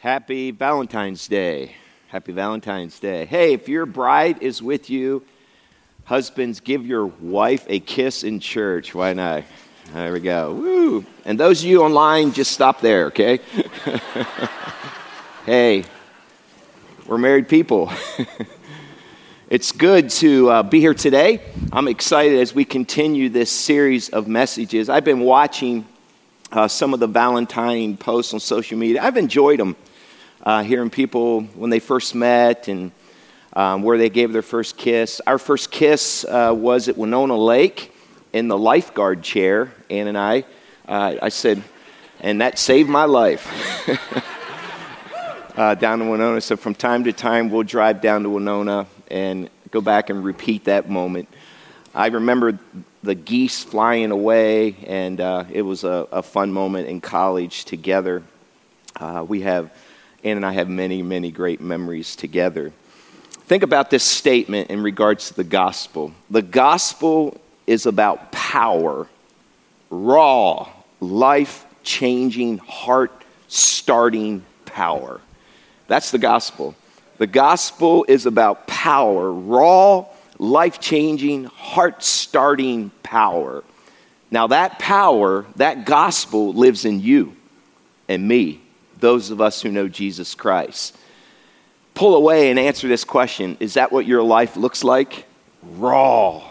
Happy Valentine's Day. Happy Valentine's Day. Hey, if your bride is with you, husbands, give your wife a kiss in church. Why not? There we go. Woo. And those of you online, just stop there, okay? hey, we're married people. it's good to uh, be here today. I'm excited as we continue this series of messages. I've been watching uh, some of the Valentine posts on social media. I've enjoyed them uh, hearing people when they first met and um, where they gave their first kiss. Our first kiss uh, was at Winona Lake in the lifeguard chair, Ann and I. Uh, I said, and that saved my life. uh, down to Winona. So from time to time, we'll drive down to Winona and go back and repeat that moment. I remember the geese flying away, and uh, it was a, a, fun moment in college together. Uh, we have Ann and I have many, many great memories together. Think about this statement in regards to the gospel. The gospel is about power, raw, life changing, heart starting power. That's the gospel. The gospel is about power, raw, life changing, heart starting power. Now, that power, that gospel lives in you and me those of us who know Jesus Christ. Pull away and answer this question Is that what your life looks like? Raw,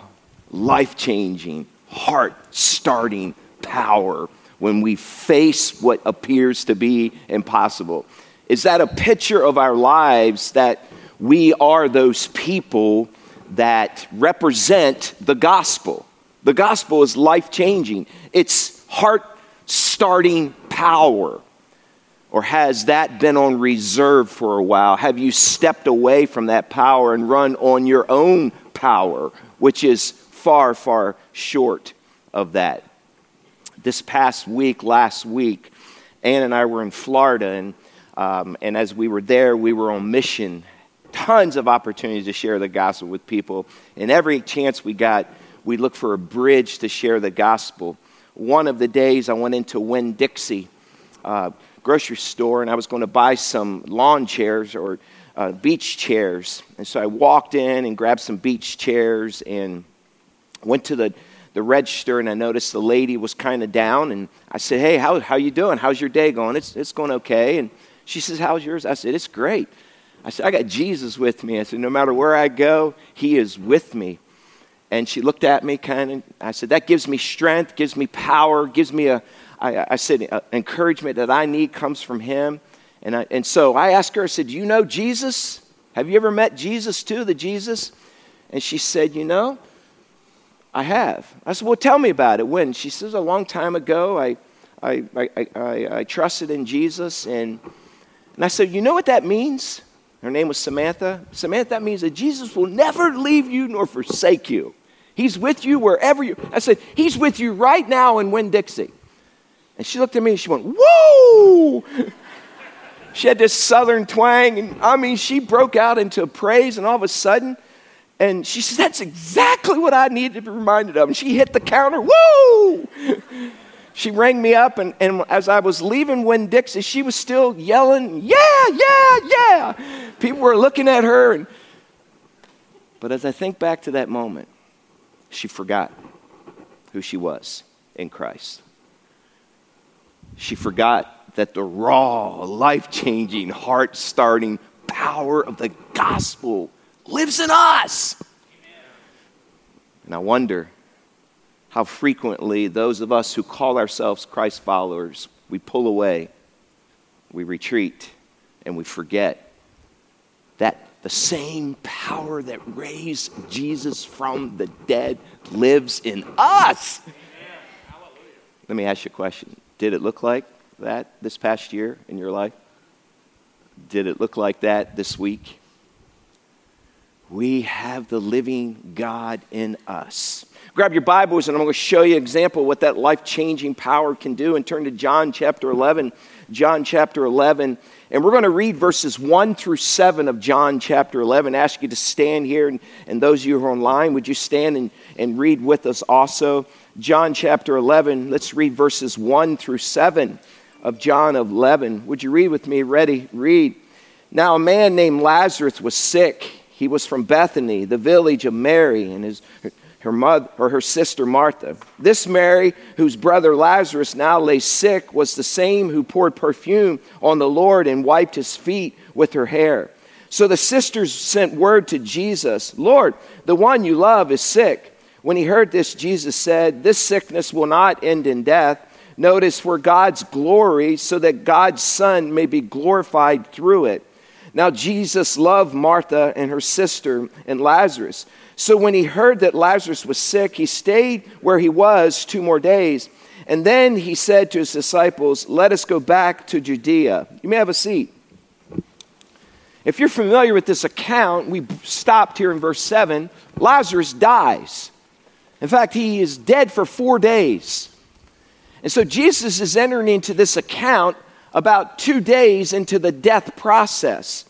life changing, heart starting power when we face what appears to be impossible. Is that a picture of our lives that we are those people that represent the gospel? The gospel is life changing, it's heart starting power. Or has that been on reserve for a while? Have you stepped away from that power and run on your own power, which is far, far short of that? This past week, last week, Ann and I were in Florida, and, um, and as we were there, we were on mission. Tons of opportunities to share the gospel with people. And every chance we got, we looked for a bridge to share the gospel. One of the days I went into Winn Dixie. Uh, grocery store and I was going to buy some lawn chairs or uh, beach chairs. And so I walked in and grabbed some beach chairs and went to the, the register and I noticed the lady was kind of down. And I said, Hey, how, how you doing? How's your day going? It's, it's going okay. And she says, How's yours? I said, It's great. I said, I got Jesus with me. I said, No matter where I go, He is with me. And she looked at me kind of, I said, That gives me strength, gives me power, gives me a, I, I said, uh, encouragement that I need comes from him. And, I, and so I asked her, I said, Do you know Jesus? Have you ever met Jesus too, the Jesus? And she said, You know, I have. I said, Well, tell me about it. When? She says, A long time ago, I, I, I, I, I trusted in Jesus. And, and I said, You know what that means? Her name was Samantha. Samantha, that means that Jesus will never leave you nor forsake you. He's with you wherever you. I said, He's with you right now in Winn Dixie. And she looked at me and she went, Whoa! she had this southern twang. And I mean, she broke out into praise, and all of a sudden, and she said, That's exactly what I needed to be reminded of. And she hit the counter, Whoa! she rang me up, and, and as I was leaving Winn Dixie, she was still yelling, Yeah, yeah, yeah. People were looking at her. And, but as I think back to that moment, she forgot who she was in Christ she forgot that the raw, life changing, heart starting power of the gospel lives in us. And I wonder how frequently those of us who call ourselves Christ followers, we pull away, we retreat, and we forget that the same power that raised Jesus from the dead lives in us. Let me ask you a question did it look like that this past year in your life? Did it look like that this week? We have the living God in us. Grab your Bibles and I'm going to show you an example of what that life changing power can do and turn to John chapter 11. John chapter 11. And we're going to read verses 1 through 7 of John chapter 11. I ask you to stand here, and, and those of you who are online, would you stand and, and read with us also? John chapter 11, let's read verses 1 through 7. of John 11. Would you read with me? Ready? Read. Now, a man named Lazarus was sick. He was from Bethany, the village of Mary and his, her mother or her sister Martha. This Mary, whose brother Lazarus now lay sick, was the same who poured perfume on the Lord and wiped his feet with her hair. So the sisters sent word to Jesus, Lord, the one you love is sick. When he heard this, Jesus said, This sickness will not end in death. Notice, for God's glory, so that God's Son may be glorified through it. Now, Jesus loved Martha and her sister and Lazarus. So when he heard that Lazarus was sick, he stayed where he was two more days. And then he said to his disciples, Let us go back to Judea. You may have a seat. If you're familiar with this account, we stopped here in verse 7. Lazarus dies. In fact, he is dead for four days. And so Jesus is entering into this account about two days into the death process.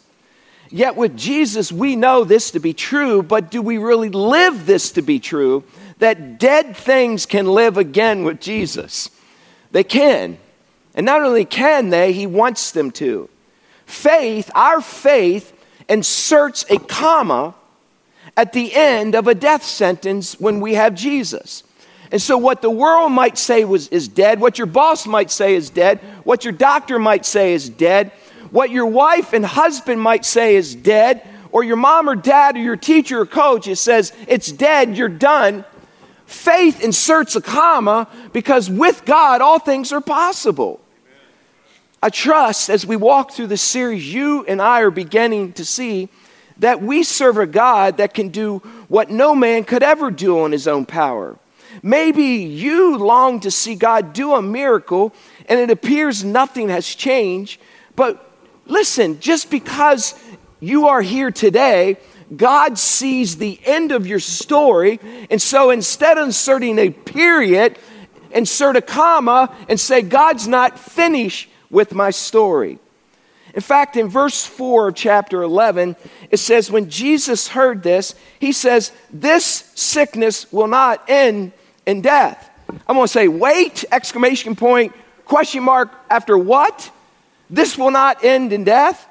Yet with Jesus, we know this to be true, but do we really live this to be true? That dead things can live again with Jesus. They can. And not only can they, He wants them to. Faith, our faith, inserts a comma at the end of a death sentence when we have Jesus. And so, what the world might say was, is dead, what your boss might say is dead, what your doctor might say is dead, what your wife and husband might say is dead, or your mom or dad or your teacher or coach it says it's dead, you're done. Faith inserts a comma because with God, all things are possible. I trust as we walk through this series, you and I are beginning to see that we serve a God that can do what no man could ever do on his own power. Maybe you long to see God do a miracle and it appears nothing has changed. But listen, just because you are here today, God sees the end of your story. And so instead of inserting a period, insert a comma and say, God's not finished with my story. In fact, in verse 4 of chapter 11, it says, When Jesus heard this, he says, This sickness will not end in death. I'm going to say, wait, exclamation point, question mark, after what? This will not end in death.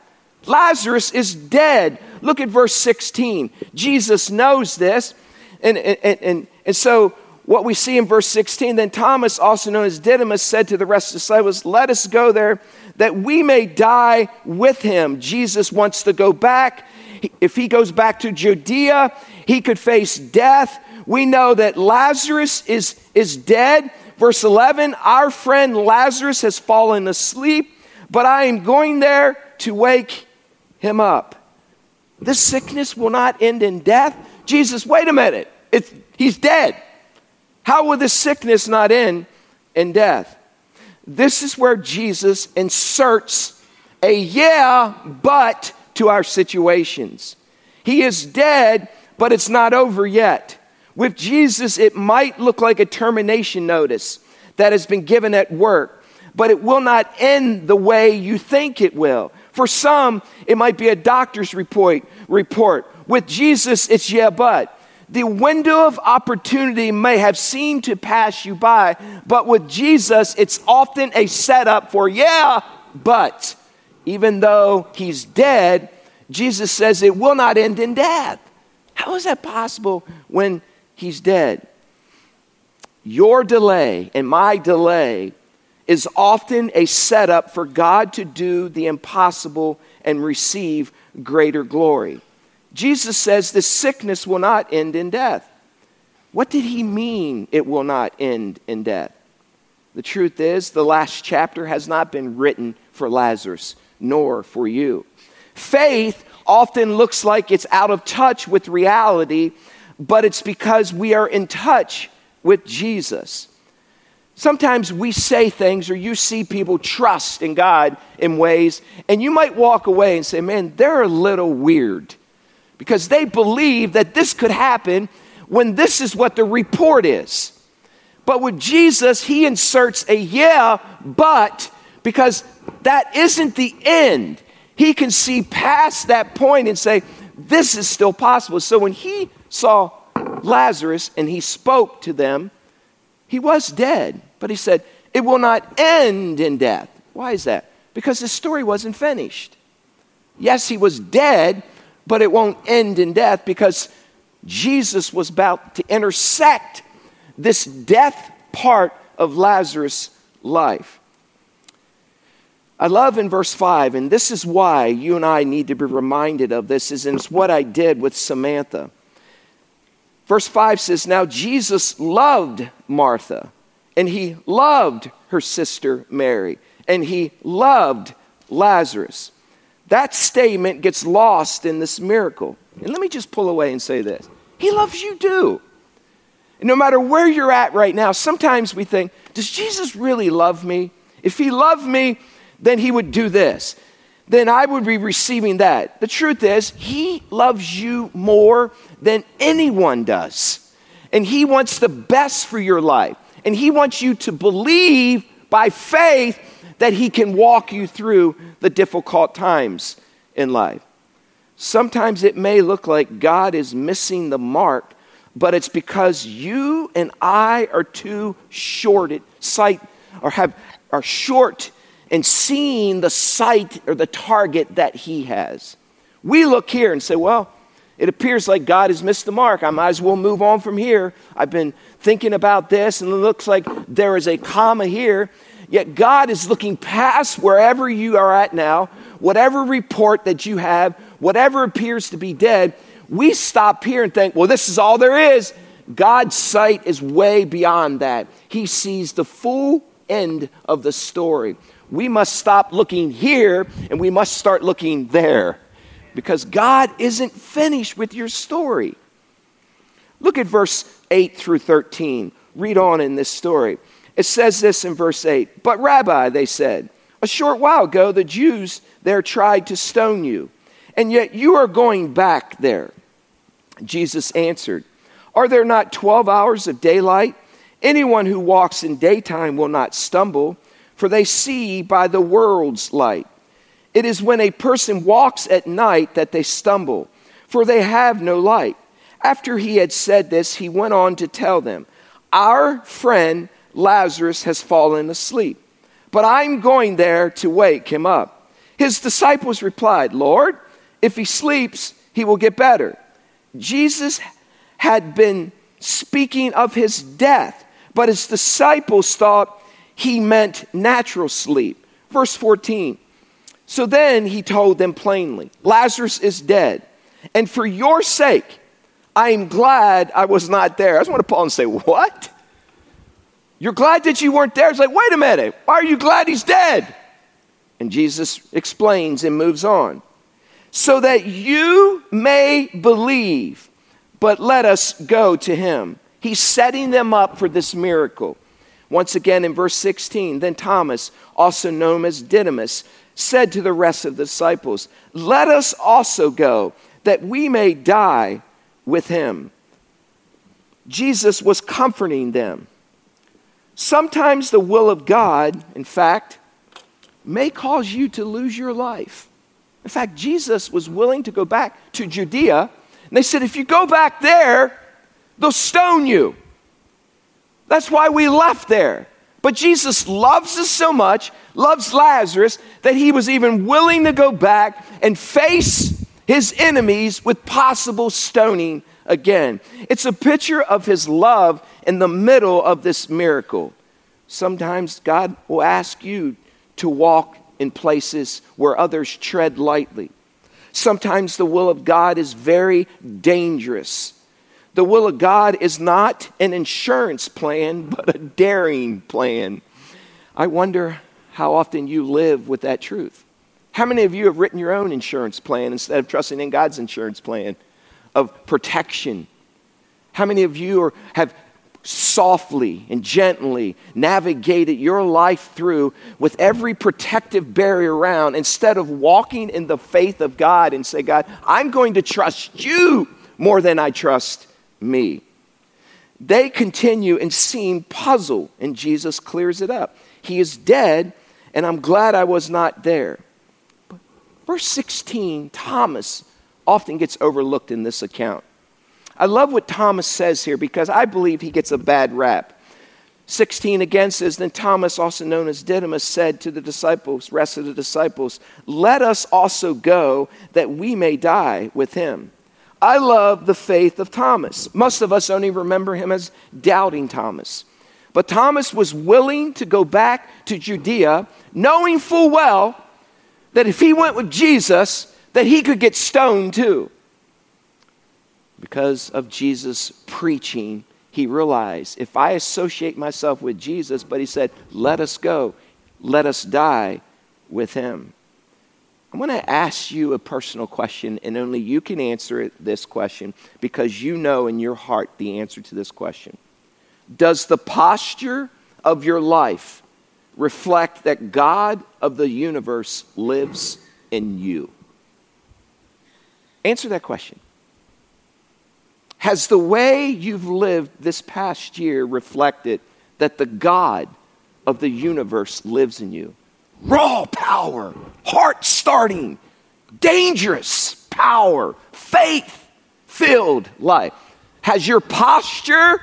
Lazarus is dead. Look at verse 16. Jesus knows this. And, and, and, and so, what we see in verse 16 then Thomas, also known as Didymus, said to the rest of the disciples, Let us go there that we may die with him. Jesus wants to go back. If he goes back to Judea, he could face death we know that Lazarus is, is dead. Verse 11, our friend Lazarus has fallen asleep, but I am going there to wake him up. This sickness will not end in death. Jesus, wait a minute. It's, he's dead. How will this sickness not end in death? This is where Jesus inserts a yeah, but to our situations. He is dead, but it's not over yet. With Jesus, it might look like a termination notice that has been given at work, but it will not end the way you think it will. For some, it might be a doctor's report. report. With Jesus, it's yeah, but. The window of opportunity may have seemed to pass you by, but with Jesus, it's often a setup for yeah, but. Even though he's dead, Jesus says it will not end in death. How is that possible when he's dead. Your delay and my delay is often a setup for God to do the impossible and receive greater glory. Jesus says the sickness will not end in death. What did he mean it will not end in death? The truth is, the last chapter has not been written for Lazarus, nor for you. Faith often looks like it's out of touch with reality but it's because we are in touch with Jesus. Sometimes we say things or you see people trust in God in ways, and you might walk away and say, Man, they're a little weird because they believe that this could happen when this is what the report is. But with Jesus, he inserts a yeah, but because that isn't the end. He can see past that point and say, This is still possible. So when he saw Lazarus and he spoke to them, he was dead, but he said, It will not end in death. Why is that? Because the story wasn't finished. Yes, he was dead, but it won't end in death because Jesus was about to intersect this death part of Lazarus' life. I love in verse 5, and this is why you and I need to be reminded of this, is and it's what I did with Samantha. Verse 5 says, Now Jesus loved Martha, and he loved her sister Mary, and he loved Lazarus. That statement gets lost in this miracle. And let me just pull away and say this He loves you too. And no matter where you're at right now, sometimes we think, Does Jesus really love me? If he loved me, then he would do this. Then I would be receiving that. The truth is, he loves you more than anyone does. And he wants the best for your life. And he wants you to believe by faith that he can walk you through the difficult times in life. Sometimes it may look like God is missing the mark, but it's because you and I are too short at sight or have are short in seeing the sight or the target that he has. We look here and say, well, it appears like God has missed the mark. I might as well move on from here. I've been thinking about this, and it looks like there is a comma here. Yet God is looking past wherever you are at now, whatever report that you have, whatever appears to be dead. We stop here and think, well, this is all there is. God's sight is way beyond that. He sees the full end of the story. We must stop looking here and we must start looking there because God isn't finished with your story. Look at verse 8 through 13. Read on in this story. It says this in verse 8 But, Rabbi, they said, a short while ago the Jews there tried to stone you, and yet you are going back there. Jesus answered, Are there not 12 hours of daylight? Anyone who walks in daytime will not stumble, for they see by the world's light. It is when a person walks at night that they stumble, for they have no light. After he had said this, he went on to tell them, Our friend Lazarus has fallen asleep, but I'm going there to wake him up. His disciples replied, Lord, if he sleeps, he will get better. Jesus had been speaking of his death, but his disciples thought he meant natural sleep. Verse 14. So then he told them plainly Lazarus is dead. And for your sake, I am glad I was not there. I just want to pause and say, What? You're glad that you weren't there? It's like, wait a minute. Why are you glad he's dead? And Jesus explains and moves on. So that you may believe, but let us go to him. He's setting them up for this miracle. Once again in verse 16, then Thomas, also known as Didymus, said to the rest of the disciples, Let us also go, that we may die with him. Jesus was comforting them. Sometimes the will of God, in fact, may cause you to lose your life. In fact, Jesus was willing to go back to Judea, and they said, If you go back there, they'll stone you. That's why we left there. But Jesus loves us so much, loves Lazarus, that he was even willing to go back and face his enemies with possible stoning again. It's a picture of his love in the middle of this miracle. Sometimes God will ask you to walk in places where others tread lightly. Sometimes the will of God is very dangerous. The will of God is not an insurance plan, but a daring plan. I wonder how often you live with that truth. How many of you have written your own insurance plan instead of trusting in God's insurance plan of protection? How many of you are, have softly and gently navigated your life through with every protective barrier around instead of walking in the faith of God and say, God, I'm going to trust you more than I trust me. They continue and seem puzzled, and Jesus clears it up. He is dead, and I'm glad I was not there. But verse 16, Thomas often gets overlooked in this account. I love what Thomas says here because I believe he gets a bad rap. 16 again says, Then Thomas, also known as Didymus, said to the disciples, rest of the disciples, Let us also go that we may die with him. I love the faith of Thomas. Most of us only remember him as doubting Thomas. But Thomas was willing to go back to Judea, knowing full well that if he went with Jesus, that he could get stoned too. Because of Jesus preaching he realized if I associate myself with Jesus, but he said, let us go, let us die with him. I want to ask you a personal question, and only you can answer this question because you know in your heart the answer to this question. Does the posture of your life reflect that God of the universe lives in you? Answer that question. Has the way you've lived this past year reflected that the God of the universe lives in you? Raw power, heart starting, dangerous power, faith filled life. Has your posture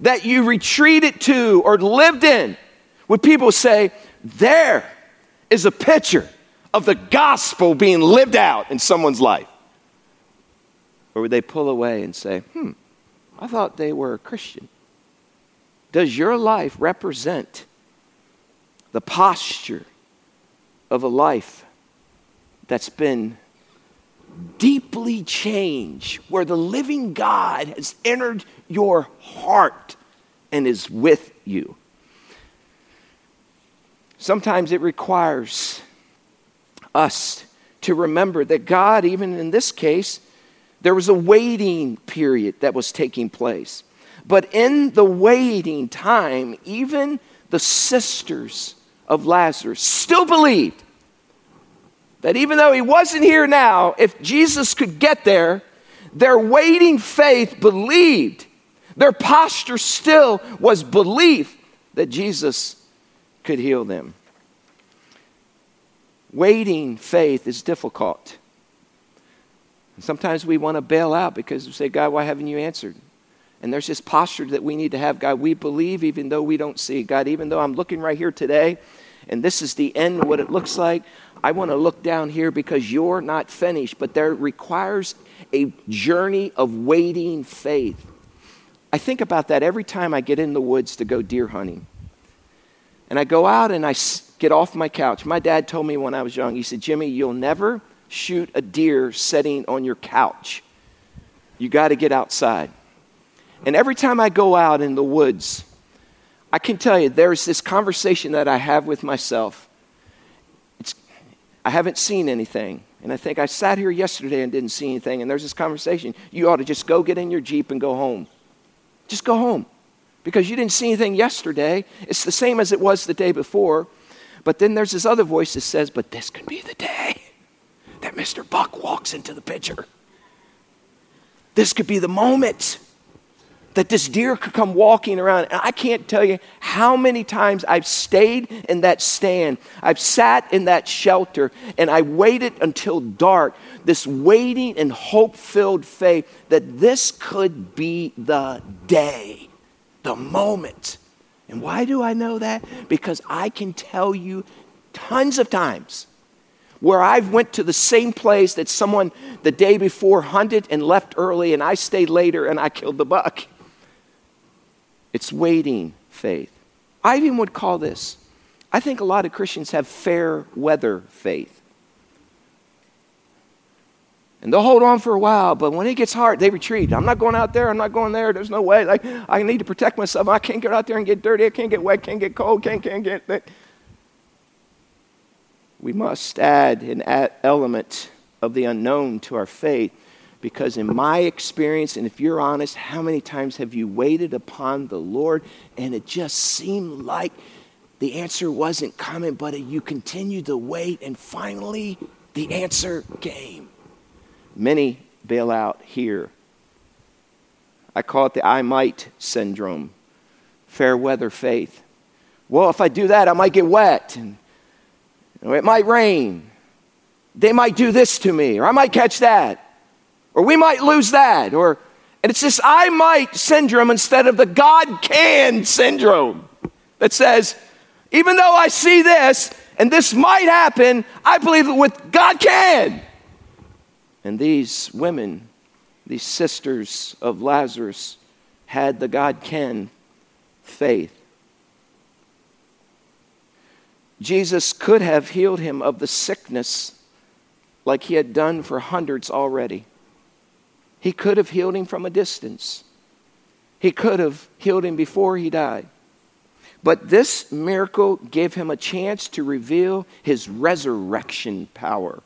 that you retreated to or lived in, would people say, there is a picture of the gospel being lived out in someone's life? Or would they pull away and say, hmm, I thought they were a Christian? Does your life represent the posture of a life that's been deeply changed, where the living God has entered your heart and is with you? Sometimes it requires us to remember that God, even in this case, there was a waiting period that was taking place. But in the waiting time, even the sisters of Lazarus still believed that even though he wasn't here now, if Jesus could get there, their waiting faith believed. Their posture still was belief that Jesus could heal them. Waiting faith is difficult. Sometimes we want to bail out because we say, God, why haven't you answered? And there's this posture that we need to have. God, we believe even though we don't see. God, even though I'm looking right here today and this is the end, of what it looks like, I want to look down here because you're not finished. But there requires a journey of waiting faith. I think about that every time I get in the woods to go deer hunting. And I go out and I get off my couch. My dad told me when I was young, he said, Jimmy, you'll never shoot a deer sitting on your couch. You got to get outside. And every time I go out in the woods, I can tell you there's this conversation that I have with myself. It's, I haven't seen anything. And I think I sat here yesterday and didn't see anything. And there's this conversation. You ought to just go get in your Jeep and go home. Just go home. Because you didn't see anything yesterday. It's the same as it was the day before. But then there's this other voice that says, but this could be the day that Mr. Buck walks into the picture. This could be the moment that this deer could come walking around. And I can't tell you how many times I've stayed in that stand. I've sat in that shelter and I waited until dark, this waiting and hope filled faith that this could be the day, the moment. And why do I know that? Because I can tell you tons of times where I've went to the same place that someone the day before hunted and left early and I stayed later and I killed the buck. It's waiting faith. I even would call this, I think a lot of Christians have fair weather faith. And they'll hold on for a while, but when it gets hard, they retreat. I'm not going out there. I'm not going there. There's no way. Like I need to protect myself. I can't get out there and get dirty. I can't get wet. Can't get cold. Can't can't get that we must add an element of the unknown to our faith because, in my experience, and if you're honest, how many times have you waited upon the Lord and it just seemed like the answer wasn't coming, but you continued to wait and finally the answer came? Many bail out here. I call it the I might syndrome, fair weather faith. Well, if I do that, I might get wet. And it might rain. They might do this to me, or I might catch that, or we might lose that, or and it's this I might syndrome instead of the God can syndrome. that says, even though I see this and this might happen, I believe that with God can. And these women, these sisters of Lazarus, had the God can faith. Jesus could have healed him of the sickness like he had done for hundreds already. He could have healed him from a distance. He could have healed him before he died. But this miracle gave him a chance to reveal his resurrection power.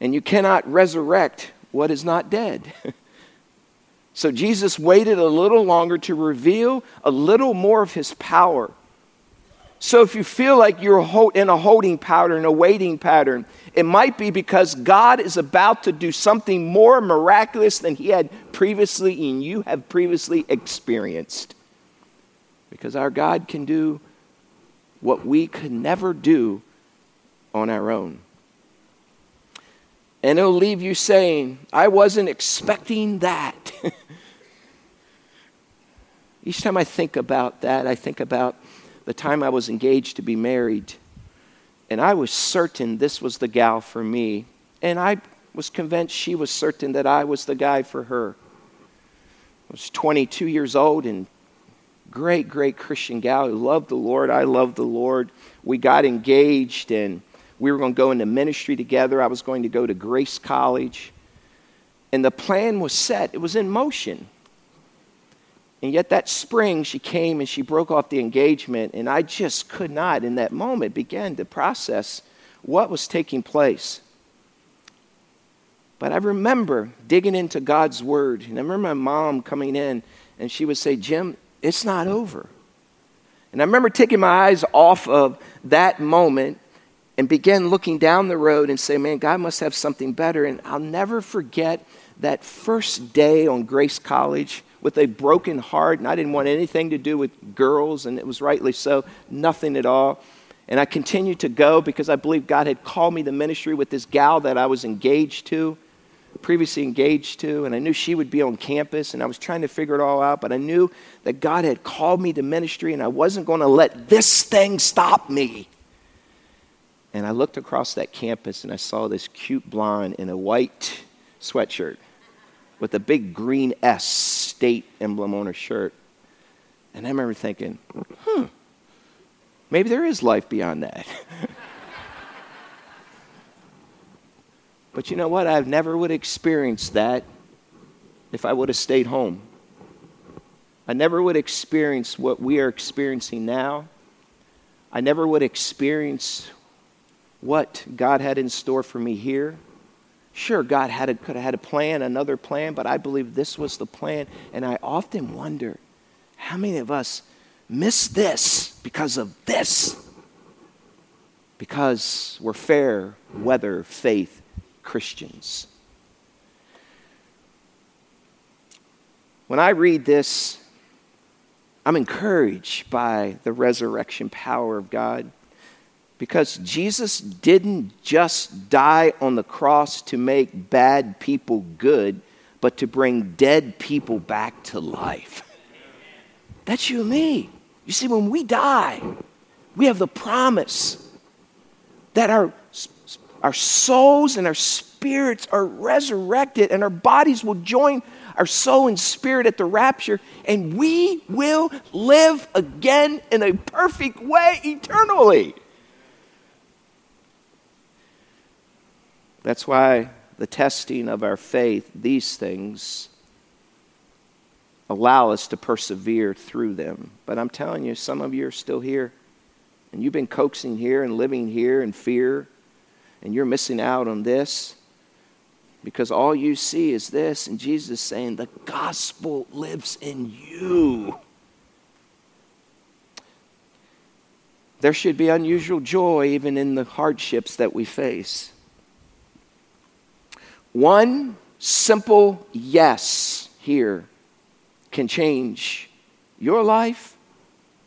And you cannot resurrect what is not dead. so Jesus waited a little longer to reveal a little more of his power. So if you feel like you're in a holding pattern, a waiting pattern, it might be because God is about to do something more miraculous than he had previously and you have previously experienced. Because our God can do what we could never do on our own. And it'll leave you saying, I wasn't expecting that. Each time I think about that, I think about the time I was engaged to be married. And I was certain this was the gal for me. And I was convinced she was certain that I was the guy for her. I was 22 years old and great, great Christian gal who loved the Lord. I loved the Lord. We got engaged and we were going to go into ministry together. I was going to go to Grace College. And the plan was set, it was in motion. And yet that spring, she came and she broke off the engagement, and I just could not, in that moment, begin to process what was taking place. But I remember digging into God's word, and I remember my mom coming in, and she would say, Jim, it's not over. And I remember taking my eyes off of that moment and began looking down the road and say, man, God must have something better. And I'll never forget that first day on Grace College with a broken heart, and I didn't want anything to do with girls, and it was rightly so, nothing at all. And I continued to go because I believed God had called me to ministry with this gal that I was engaged to, previously engaged to, and I knew she would be on campus, and I was trying to figure it all out, but I knew that God had called me to ministry, and I wasn't going to let this thing stop me. And I looked across that campus, and I saw this cute blonde in a white sweatshirt with a big green S state emblem on her shirt. And I remember thinking, hmm, maybe there is life beyond that. but you know what? I never would experience that if I would have stayed home. I never would experience what we are experiencing now. I never would experience what God had in store for me here. Sure, God had a, could have had a plan, another plan, but I believe this was the plan. And I often wonder how many of us miss this because of this? Because we're fair weather faith Christians. When I read this, I'm encouraged by the resurrection power of God. Because Jesus didn't just die on the cross to make bad people good, but to bring dead people back to life. That's you and me. You see, when we die, we have the promise that our, our souls and our spirits are resurrected and our bodies will join our soul and spirit at the rapture, and we will live again in a perfect way eternally. That's why the testing of our faith, these things, allow us to persevere through them. But I'm telling you, some of you are still here, and you've been coaxing here and living here in fear, and you're missing out on this because all you see is this, and Jesus saying, The gospel lives in you. There should be unusual joy even in the hardships that we face. One simple yes here can change your life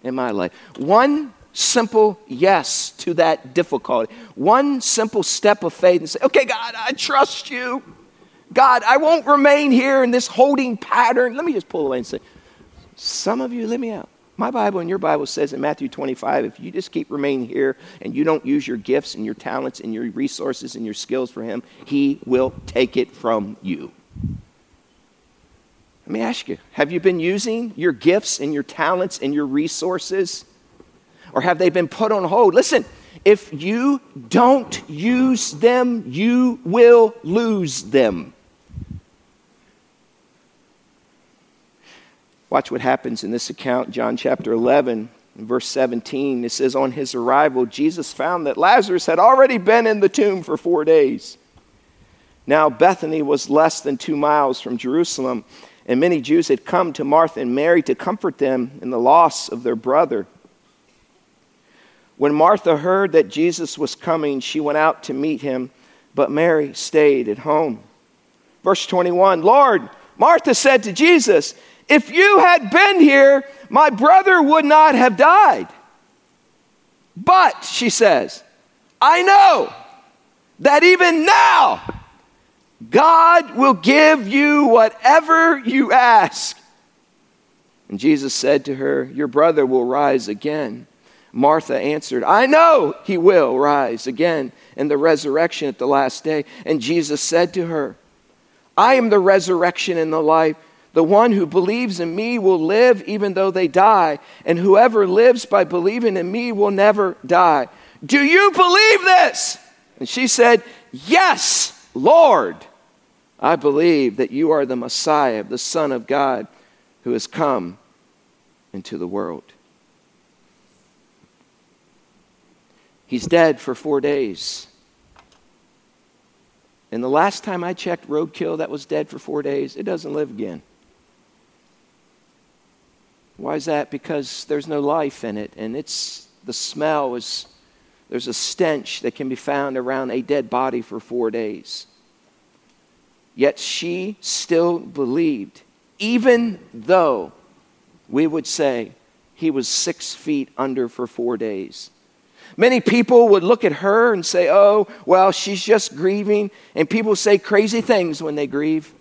and my life. One simple yes to that difficulty. One simple step of faith and say, okay, God, I trust you. God, I won't remain here in this holding pattern. Let me just pull away and say, some of you, let me out. My Bible and your Bible says in Matthew 25 if you just keep remaining here and you don't use your gifts and your talents and your resources and your skills for Him, He will take it from you. Let me ask you have you been using your gifts and your talents and your resources? Or have they been put on hold? Listen, if you don't use them, you will lose them. Watch what happens in this account, John chapter 11, verse 17. It says, On his arrival, Jesus found that Lazarus had already been in the tomb for four days. Now, Bethany was less than two miles from Jerusalem, and many Jews had come to Martha and Mary to comfort them in the loss of their brother. When Martha heard that Jesus was coming, she went out to meet him, but Mary stayed at home. Verse 21 Lord, Martha said to Jesus, if you had been here, my brother would not have died. But, she says, I know that even now, God will give you whatever you ask. And Jesus said to her, Your brother will rise again. Martha answered, I know he will rise again in the resurrection at the last day. And Jesus said to her, I am the resurrection and the life. The one who believes in me will live even though they die, and whoever lives by believing in me will never die. Do you believe this? And she said, Yes, Lord. I believe that you are the Messiah, the Son of God, who has come into the world. He's dead for four days. And the last time I checked roadkill that was dead for four days, it doesn't live again. Why is that? Because there's no life in it, and it's the smell is there's a stench that can be found around a dead body for four days. Yet she still believed, even though we would say he was six feet under for four days. Many people would look at her and say, Oh, well, she's just grieving. And people say crazy things when they grieve.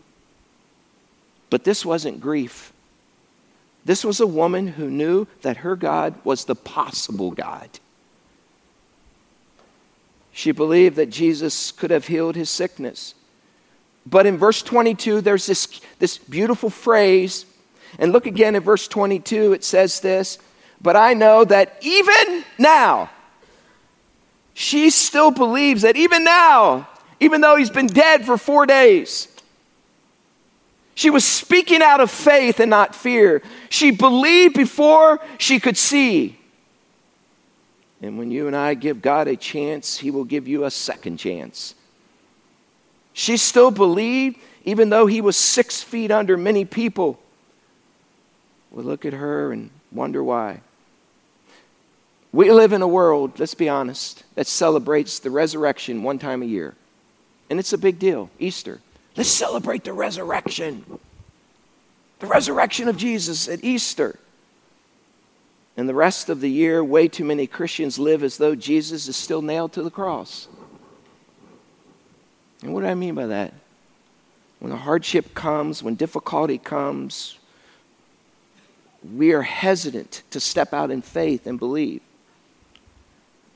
But this wasn't grief. This was a woman who knew that her God was the possible God. She believed that Jesus could have healed his sickness. But in verse 22, there's this, this beautiful phrase. And look again at verse 22, it says this But I know that even now, she still believes that even now, even though he's been dead for four days, she was speaking out of faith and not fear. She believed before she could see. And when you and I give God a chance, He will give you a second chance. She still believed, even though He was six feet under many people. We look at her and wonder why. We live in a world, let's be honest, that celebrates the resurrection one time a year. And it's a big deal, Easter. Let's celebrate the resurrection. The resurrection of Jesus at Easter. And the rest of the year, way too many Christians live as though Jesus is still nailed to the cross. And what do I mean by that? When the hardship comes, when difficulty comes, we are hesitant to step out in faith and believe.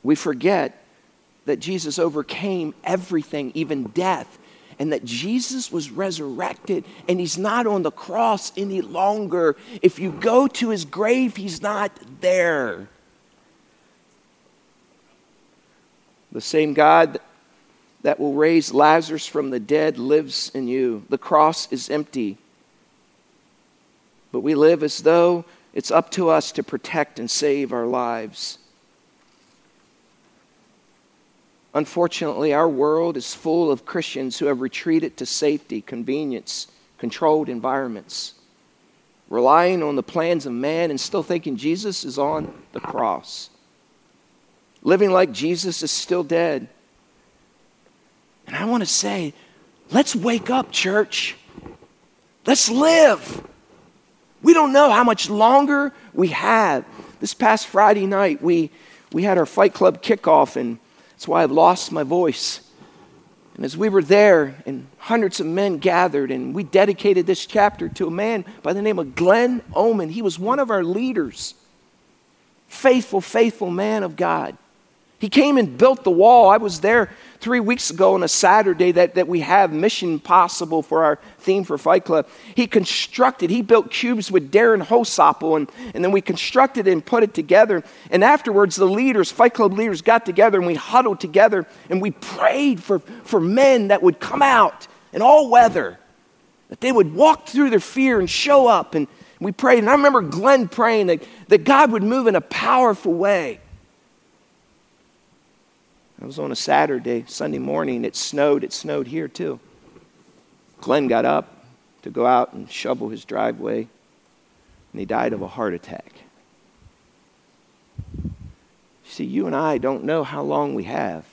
We forget that Jesus overcame everything, even death, and that Jesus was resurrected and he's not on the cross any longer. If you go to his grave, he's not there. The same God that will raise Lazarus from the dead lives in you. The cross is empty. But we live as though it's up to us to protect and save our lives. Unfortunately, our world is full of Christians who have retreated to safety, convenience, controlled environments, relying on the plans of man and still thinking Jesus is on the cross, living like Jesus is still dead. And I want to say, let's wake up, church. Let's live. We don't know how much longer we have. This past Friday night, we, we had our Fight Club kickoff, and that's why I've lost my voice. And as we were there, and hundreds of men gathered, and we dedicated this chapter to a man by the name of Glenn Oman. He was one of our leaders. faithful, faithful man of God. He came and built the wall. I was there three weeks ago on a Saturday that, that we have Mission Possible for our theme for Fight Club. He constructed, he built cubes with Darren Hosopple, and, and then we constructed and put it together. And afterwards, the leaders, Fight Club leaders, got together and we huddled together and we prayed for, for men that would come out in all weather, that they would walk through their fear and show up. And we prayed. And I remember Glenn praying that, that God would move in a powerful way. It was on a Saturday, Sunday morning. It snowed. It snowed here too. Glenn got up to go out and shovel his driveway, and he died of a heart attack. See, you and I don't know how long we have,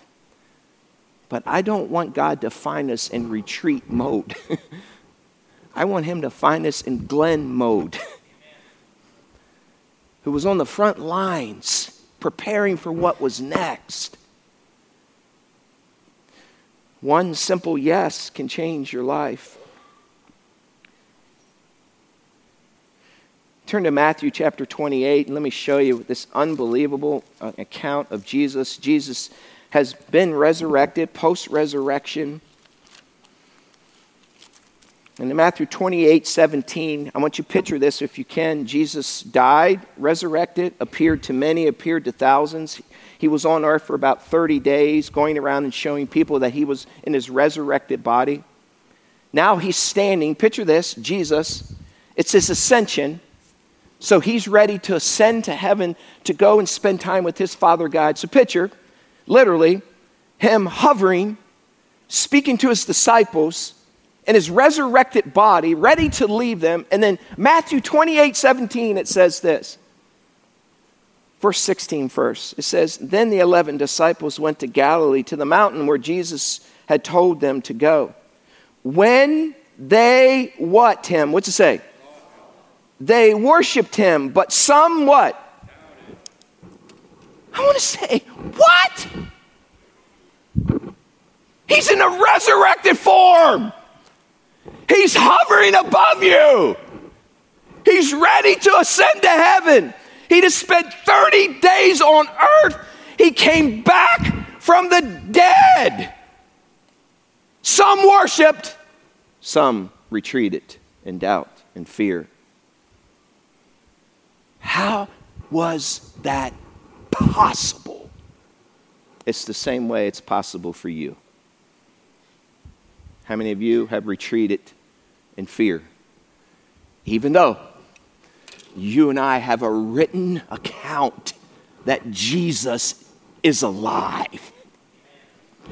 but I don't want God to find us in retreat mode. I want Him to find us in Glenn mode, who was on the front lines preparing for what was next. One simple yes can change your life. Turn to Matthew chapter 28, and let me show you this unbelievable uh, account of Jesus. Jesus has been resurrected, post resurrection. And in Matthew 28 17, I want you to picture this if you can. Jesus died, resurrected, appeared to many, appeared to thousands. He was on earth for about 30 days, going around and showing people that he was in his resurrected body. Now he's standing. Picture this Jesus. It's his ascension. So he's ready to ascend to heaven to go and spend time with his Father God. So picture, literally, him hovering, speaking to his disciples in his resurrected body, ready to leave them. And then Matthew 28 17, it says this verse 16 first. It says, Then the 11 disciples went to Galilee, to the mountain where Jesus had told them to go. When they what, Tim? What's it say? They worshiped him, but some what? I want to say, what? He's in a resurrected form. He's hovering above you. He's ready to ascend to heaven. He just spent 30 days on earth. He came back from the dead. Some worshiped, some retreated in doubt and fear. How was that possible? It's the same way it's possible for you. How many of you have retreated in fear? Even though you and I have a written account that Jesus is alive.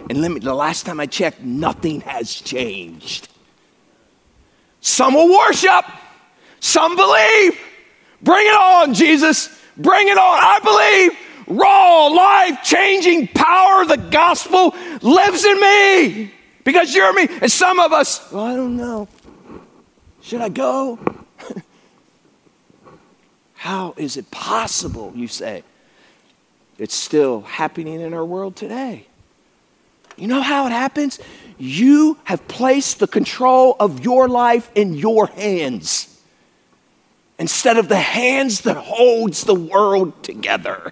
And let me, the last time I checked, nothing has changed. Some will worship, some believe. Bring it on, Jesus. Bring it on. I believe raw, life changing power of the gospel lives in me because you're me. And some of us, well, I don't know. Should I go? How is it possible, you say? It's still happening in our world today. You know how it happens? You have placed the control of your life in your hands instead of the hands that holds the world together.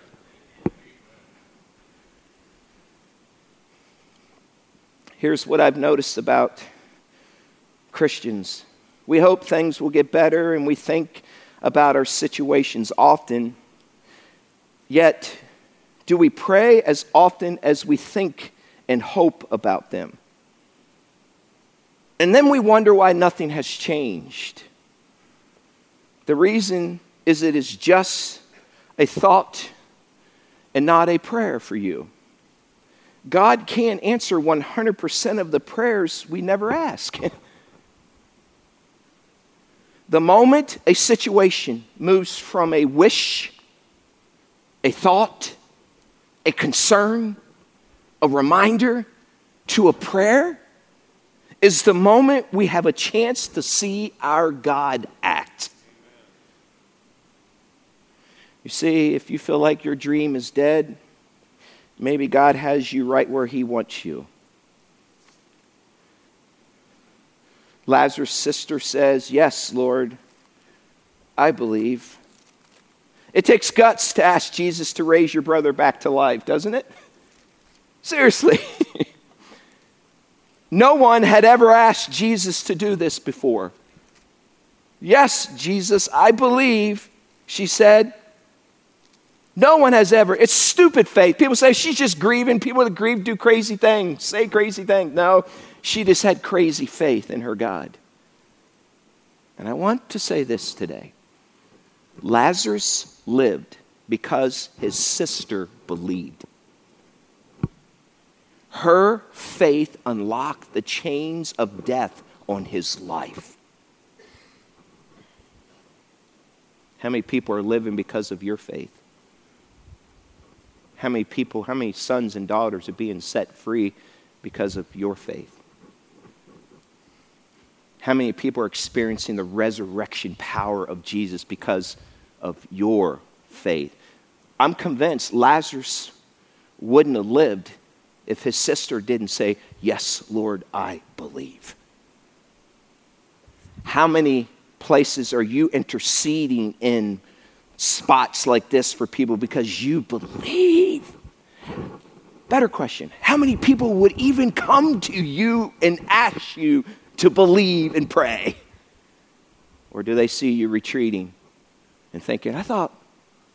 Here's what I've noticed about Christians. We hope things will get better and we think about our situations often, yet, do we pray as often as we think and hope about them? And then we wonder why nothing has changed. The reason is it is just a thought and not a prayer for you. God can't answer 100% of the prayers we never ask. The moment a situation moves from a wish, a thought, a concern, a reminder to a prayer, is the moment we have a chance to see our God act. You see, if you feel like your dream is dead, maybe God has you right where He wants you. Lazarus' sister says, Yes, Lord, I believe. It takes guts to ask Jesus to raise your brother back to life, doesn't it? Seriously. no one had ever asked Jesus to do this before. Yes, Jesus, I believe, she said. No one has ever. It's stupid faith. People say she's just grieving. People that grieve do crazy things, say crazy things. No, she just had crazy faith in her God. And I want to say this today Lazarus lived because his sister believed. Her faith unlocked the chains of death on his life. How many people are living because of your faith? How many people, how many sons and daughters are being set free because of your faith? How many people are experiencing the resurrection power of Jesus because of your faith? I'm convinced Lazarus wouldn't have lived if his sister didn't say, Yes, Lord, I believe. How many places are you interceding in spots like this for people because you believe. Better question How many people would even come to you and ask you to believe and pray? Or do they see you retreating and thinking, I thought,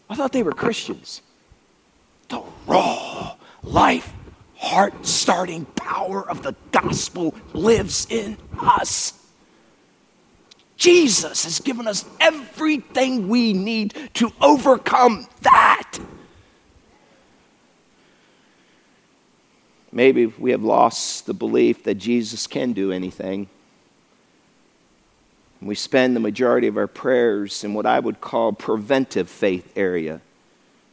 I thought they were Christians? The raw, life, heart starting power of the gospel lives in us. Jesus has given us everything we need to overcome that. Maybe we have lost the belief that Jesus can do anything. We spend the majority of our prayers in what I would call preventive faith area.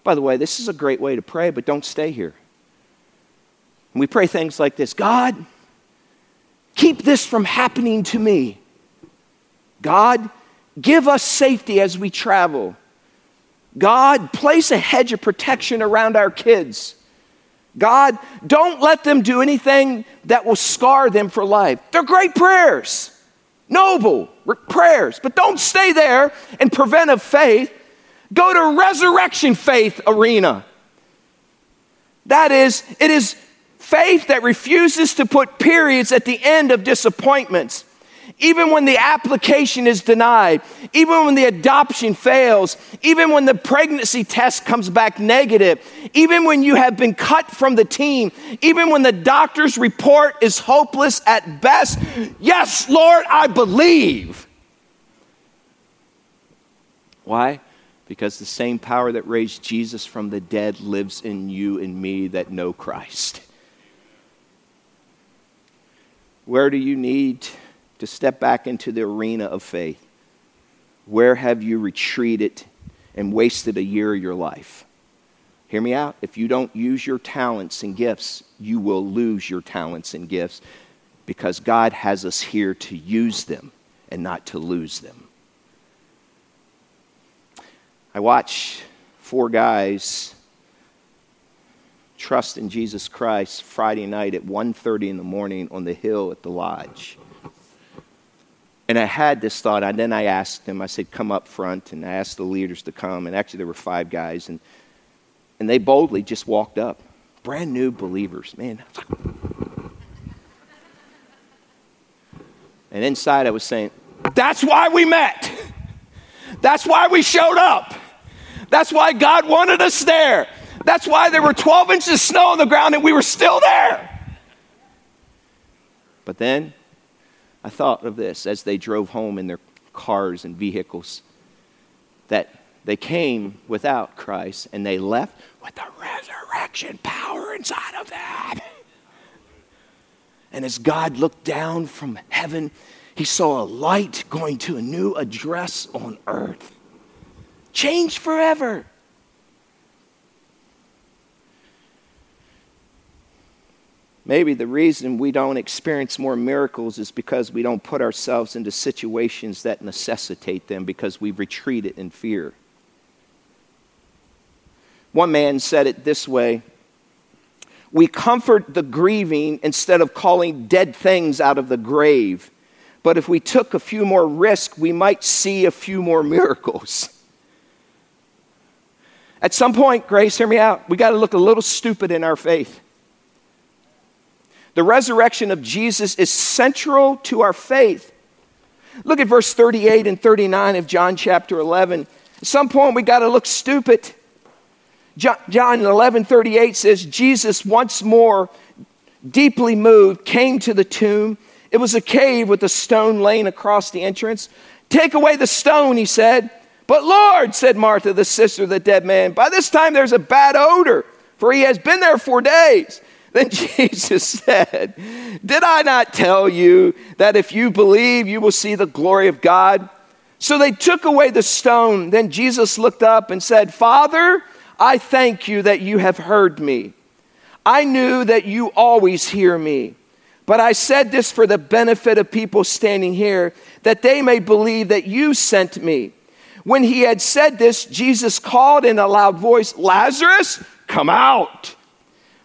By the way, this is a great way to pray, but don't stay here. we pray things like this God, keep this from happening to me. God, give us safety as we travel. God, place a hedge of protection around our kids. God, don't let them do anything that will scar them for life. They're great prayers, noble prayers, but don't stay there in preventive faith. Go to resurrection faith arena. That is, it is faith that refuses to put periods at the end of disappointments even when the application is denied, even when the adoption fails, even when the pregnancy test comes back negative, even when you have been cut from the team, even when the doctor's report is hopeless at best, yes, Lord, I believe. Why? Because the same power that raised Jesus from the dead lives in you and me that know Christ. Where do you need to step back into the arena of faith, where have you retreated and wasted a year of your life? Hear me out. If you don't use your talents and gifts, you will lose your talents and gifts because God has us here to use them and not to lose them. I watch four guys trust in Jesus Christ Friday night at 1:30 in the morning on the hill at the lodge. And I had this thought, and then I asked them, I said, come up front, and I asked the leaders to come. And actually, there were five guys, and, and they boldly just walked up. Brand new believers, man. And inside, I was saying, that's why we met. That's why we showed up. That's why God wanted us there. That's why there were 12 inches of snow on the ground and we were still there. But then I thought of this as they drove home in their cars and vehicles that they came without Christ and they left with the resurrection power inside of them. And as God looked down from heaven, he saw a light going to a new address on earth. Changed forever. Maybe the reason we don't experience more miracles is because we don't put ourselves into situations that necessitate them because we retreat in fear. One man said it this way We comfort the grieving instead of calling dead things out of the grave. But if we took a few more risks, we might see a few more miracles. At some point, Grace, hear me out, we got to look a little stupid in our faith. The resurrection of Jesus is central to our faith. Look at verse 38 and 39 of John chapter 11. At some point, we got to look stupid. John 11 38 says, Jesus once more, deeply moved, came to the tomb. It was a cave with a stone laying across the entrance. Take away the stone, he said. But Lord, said Martha, the sister of the dead man, by this time there's a bad odor, for he has been there four days. Then Jesus said, Did I not tell you that if you believe, you will see the glory of God? So they took away the stone. Then Jesus looked up and said, Father, I thank you that you have heard me. I knew that you always hear me. But I said this for the benefit of people standing here, that they may believe that you sent me. When he had said this, Jesus called in a loud voice, Lazarus, come out.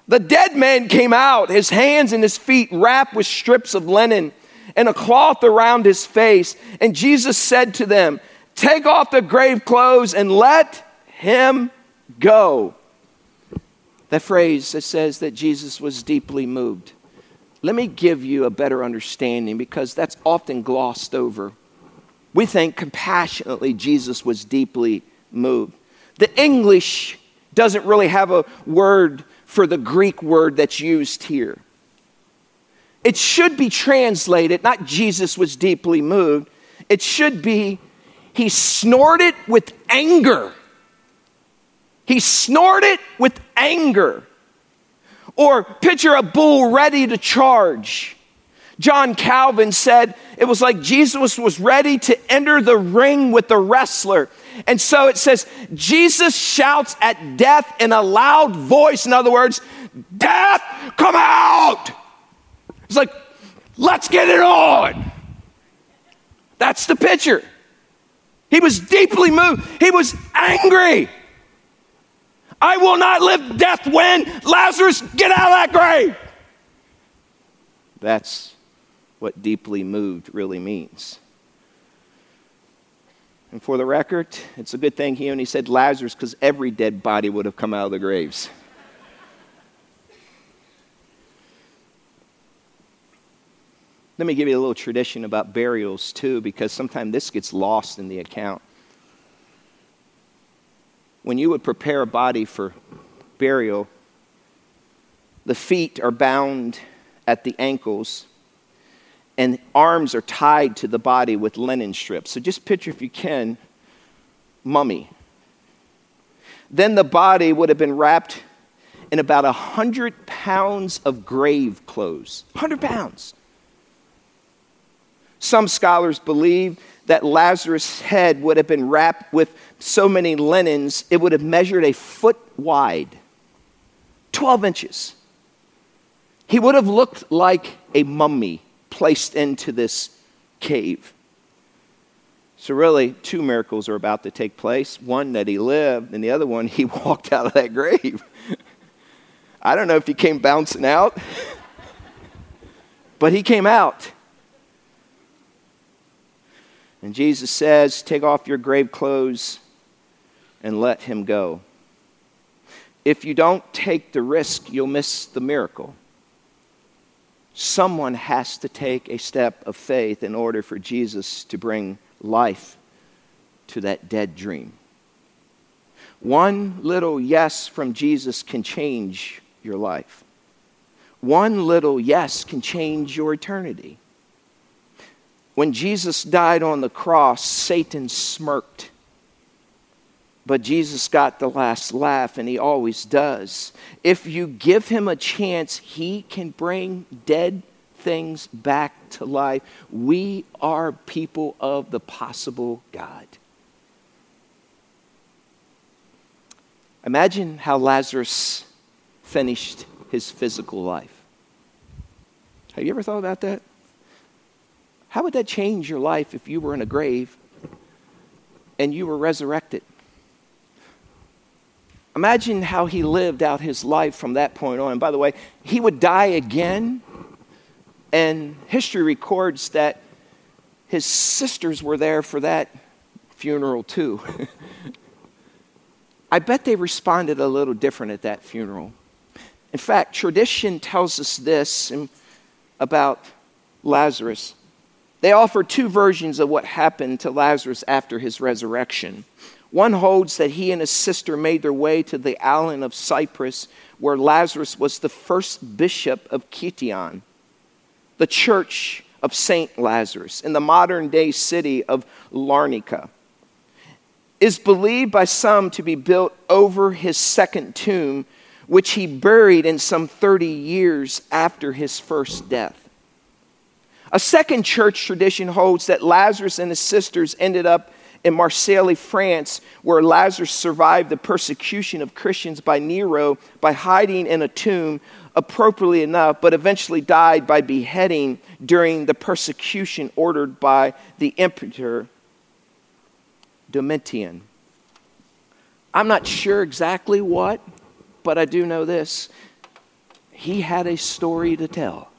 The dead man came out, his hands and his feet wrapped with strips of linen and a cloth around his face. And Jesus said to them, Take off the grave clothes and let him go. That phrase that says that Jesus was deeply moved. Let me give you a better understanding because that's often glossed over. We think compassionately Jesus was deeply moved. The English doesn't really have a word for the Greek word that's used here. It should be translated, not Jesus was deeply moved, it should be he snorted with anger. He snorted with anger. Or picture a bull ready to charge. John Calvin said it was like Jesus was ready to enter the ring with the wrestler. And so it says, Jesus shouts at death in a loud voice. In other words, death, come out. It's like, let's get it on. That's the picture. He was deeply moved, he was angry. I will not live death when Lazarus, get out of that grave. That's what deeply moved really means. And for the record, it's a good thing he only said Lazarus because every dead body would have come out of the graves. Let me give you a little tradition about burials, too, because sometimes this gets lost in the account when you would prepare a body for burial, the feet are bound at the ankles and arms are tied to the body with linen strips. So just picture, if you can, mummy. Then the body would have been wrapped in about a hundred pounds of grave clothes. Hundred pounds. Some scholars believe that Lazarus' head would have been wrapped with so many linens, it would have measured a foot wide, 12 inches. He would have looked like a mummy placed into this cave. So, really, two miracles are about to take place one that he lived, and the other one he walked out of that grave. I don't know if he came bouncing out, but he came out. And Jesus says, Take off your grave clothes and let him go. If you don't take the risk, you'll miss the miracle. Someone has to take a step of faith in order for Jesus to bring life to that dead dream. One little yes from Jesus can change your life. One little yes can change your eternity. When Jesus died on the cross, Satan smirked. But Jesus got the last laugh, and he always does. If you give him a chance, he can bring dead things back to life. We are people of the possible God. Imagine how Lazarus finished his physical life. Have you ever thought about that? How would that change your life if you were in a grave and you were resurrected? Imagine how he lived out his life from that point on. By the way, he would die again, and history records that his sisters were there for that funeral too. I bet they responded a little different at that funeral. In fact, tradition tells us this about Lazarus. They offer two versions of what happened to Lazarus after his resurrection. One holds that he and his sister made their way to the island of Cyprus, where Lazarus was the first bishop of Kition, the church of St. Lazarus, in the modern day city of Larnaca. Is believed by some to be built over his second tomb, which he buried in some 30 years after his first death. A second church tradition holds that Lazarus and his sisters ended up in Marseille, France, where Lazarus survived the persecution of Christians by Nero by hiding in a tomb, appropriately enough, but eventually died by beheading during the persecution ordered by the emperor Domitian. I'm not sure exactly what, but I do know this. He had a story to tell.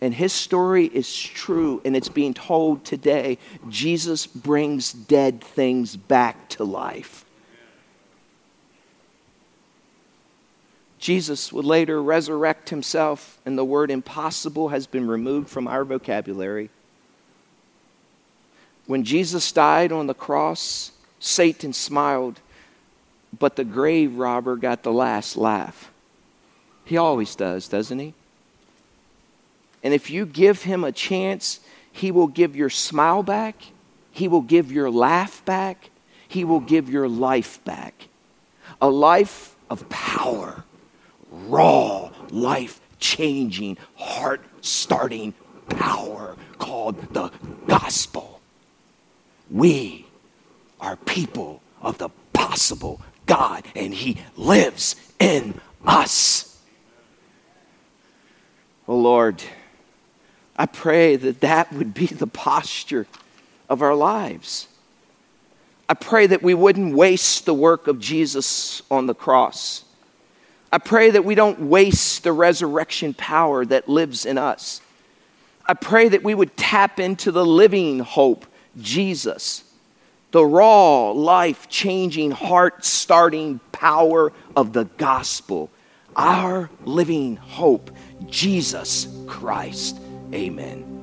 And his story is true and it's being told today. Jesus brings dead things back to life. Jesus would later resurrect himself, and the word impossible has been removed from our vocabulary. When Jesus died on the cross, Satan smiled, but the grave robber got the last laugh. He always does, doesn't he? And if you give him a chance, he will give your smile back, he will give your laugh back, he will give your life back. A life of power, raw, life changing, heart starting power called the gospel. We are people of the possible God, and He lives in us. Oh Lord, I pray that that would be the posture of our lives. I pray that we wouldn't waste the work of Jesus on the cross. I pray that we don't waste the resurrection power that lives in us. I pray that we would tap into the living hope Jesus, the raw, life changing, heart starting power of the gospel, our living hope, Jesus Christ. Amen.